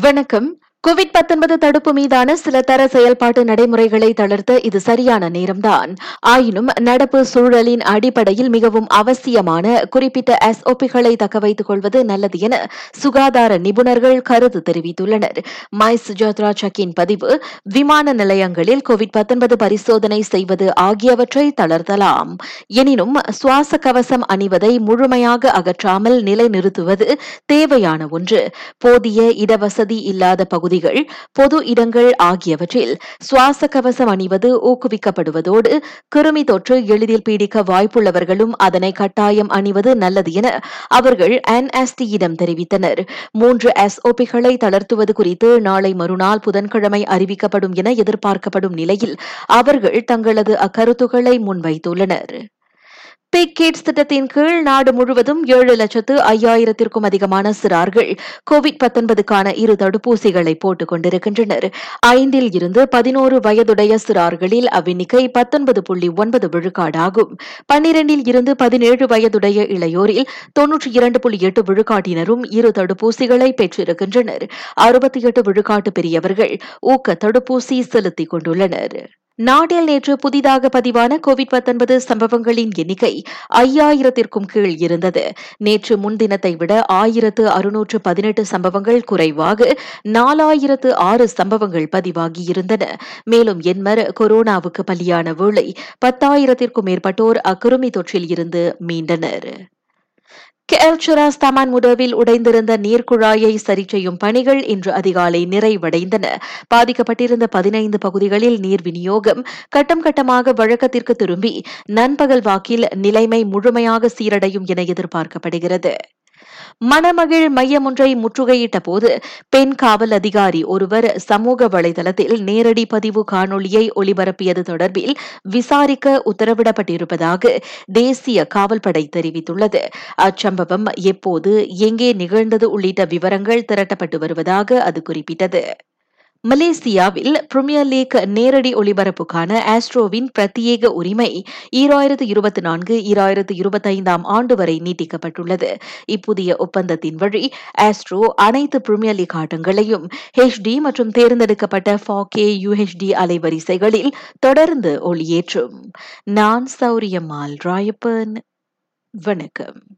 வணக்கம். கோவிட் 19 தடுப்பு மீதான சில தர செயல்பாட்டு நடைமுறைகளை தளர்த்த இது சரியான நேரம்தான். ஆயினும் நடப்பு சூழலின் அடிப்படையில் மிகவும் அவசியமான குறிப்பிட்ட எஸ்ஓபிகளை தக்கவைத்துக் கொள்வது நல்லது என சுகாதார நிபுணர்கள் கருத்து தெரிவித்துள்ளனர். மை சுஜாத்ரா சக்கின் பதிவு விமான நிலையங்களில் கோவிட் 19 பரிசோதனை செய்வது ஆகியவற்றை தளர்த்தலாம். எனினும் சுவாச கவசம் அணிவதை முழுமையாக அகற்றாமல் நிலைநிறுத்துவது தேவையான ஒன்று. போதிய இடவசதி இல்லாத பகுதி பகுதிகள் பொது இடங்கள் ஆகியவற்றில் சுவாச கவசம் அணிவது ஊக்குவிக்கப்படுவதோடு கிருமி தொற்று எளிதில் பீடிக்க வாய்ப்புள்ளவர்களும் அதனை கட்டாயம் அணிவது நல்லது என அவர்கள் என்எஸ்டியிடம் தெரிவித்தனர். மூன்று எஸ்ஓபிகளை தளர்த்துவது குறித்து நாளை மறுநாள் புதன்கிழமை அறிவிக்கப்படும் என எதிர்பார்க்கப்படும் நிலையில் அவர்கள் தங்களது அக்கருத்துக்களை முன்வைத்துள்ளனர். பிக் கிட்ஸ் திட்டத்தின் கீழ் நாடு முழுவதும் ஏழு லட்சத்து ஐயாயிரத்திற்கும் அதிகமான சிறார்கள் கோவிட் 19க்கான இரு தடுப்பூசிகளை போட்டுக் கொண்டிருக்கின்றனர். ஐந்தில் இருந்து பதினோரு வயதுடைய சிறார்களில் அவ்வெண்ணிக்கை பத்தொன்பது புள்ளி ஒன்பது விழுக்காடாகும். பன்னிரண்டில் இருந்து பதினேழு வயதுடைய இளையோரில் தொன்னூற்றி இரண்டு புள்ளி எட்டு விழுக்காட்டினரும் இரு தடுப்பூசிகளை பெற்றிருக்கின்றனர். அறுபத்தி எட்டு விழுக்காட்டு பெரியவர்கள் ஊக்க தடுப்பூசி செலுத்திக் கொண்டுள்ளனர். நாட்டில் நேற்று புதிதாக பதிவான கோவிட் 19 சம்பவங்களின் எண்ணிக்கை ஐயாயிரத்திற்கும் கீழ் இருந்தது. நேற்று முன்தினத்தை விட ஆயிரத்து அறுநூற்று பதினெட்டு சம்பவங்கள் குறைவாக நாலாயிரத்து ஆறு சம்பவங்கள் பதிவாகியிருந்தன. மேலும் என்மர் கொரோனாவுக்கு பலியான வேளை பத்தாயிரத்திற்கும் மேற்பட்டோர் அக்கிருமி தொற்றில் இருந்து மீண்டனர். கேல்சுராஸ் தமான் முடவில் உடைந்திருந்த நீர்க்குழாயை சரி செய்யும் பணிகள் இன்று அதிகாலை நிறைவடைந்தன. பாதிக்கப்பட்டிருந்த பதினைந்து பகுதிகளில் நீர் விநியோகம் கட்டம் கட்டமாக வழக்கத்திற்கு திரும்பி நண்பகல் வாக்கில் நிலைமை முழுமையாக சீரடையும் என எதிர்பார்க்கப்படுகிறது. மணமகிழ் மையம் ஒன்றை முற்றுகையிட்ட போது பெண் காவல் அதிகாரி ஒருவர் சமூக வலைதளத்தில் நேரடி பதிவு காணொளியை ஒளிபரப்பியது தொடர்பில் விசாரிக்க உத்தரவிடப்பட்டிருப்பதாக தேசிய காவல்படை தெரிவித்துள்ளது. அச்சம்பவம் எப்போது எங்கே நிகழ்ந்தது உள்ளிட்ட விவரங்கள் திரட்டப்பட்டு வருவதாக அது குறிப்பிட்டது. மலேசியாவில் பிரிமியர் லீக் நேரடி ஒளிபரப்புக்கான ஆஸ்ட்ரோவின் பிரத்யேக உரிமை ஈராயிரத்து இருபத்தி நான்கு ஈராயிரத்து இருபத்தைந்தாம் ஆண்டு வரை நீட்டிக்கப்பட்டுள்ளது. இப்புதிய ஒப்பந்தத்தின் வழி ஆஸ்ட்ரோ அனைத்து பிரிமியர் லீக் ஆட்டங்களையும் ஹெச்டி மற்றும் தேர்ந்தெடுக்கப்பட்ட ஃபாகே யுஹெச்டி அலைவரிசைகளில் தொடர்ந்து ஒளியேற்றும். நான் சௌரியம்மாள் ராயப்பன். வணக்கம்.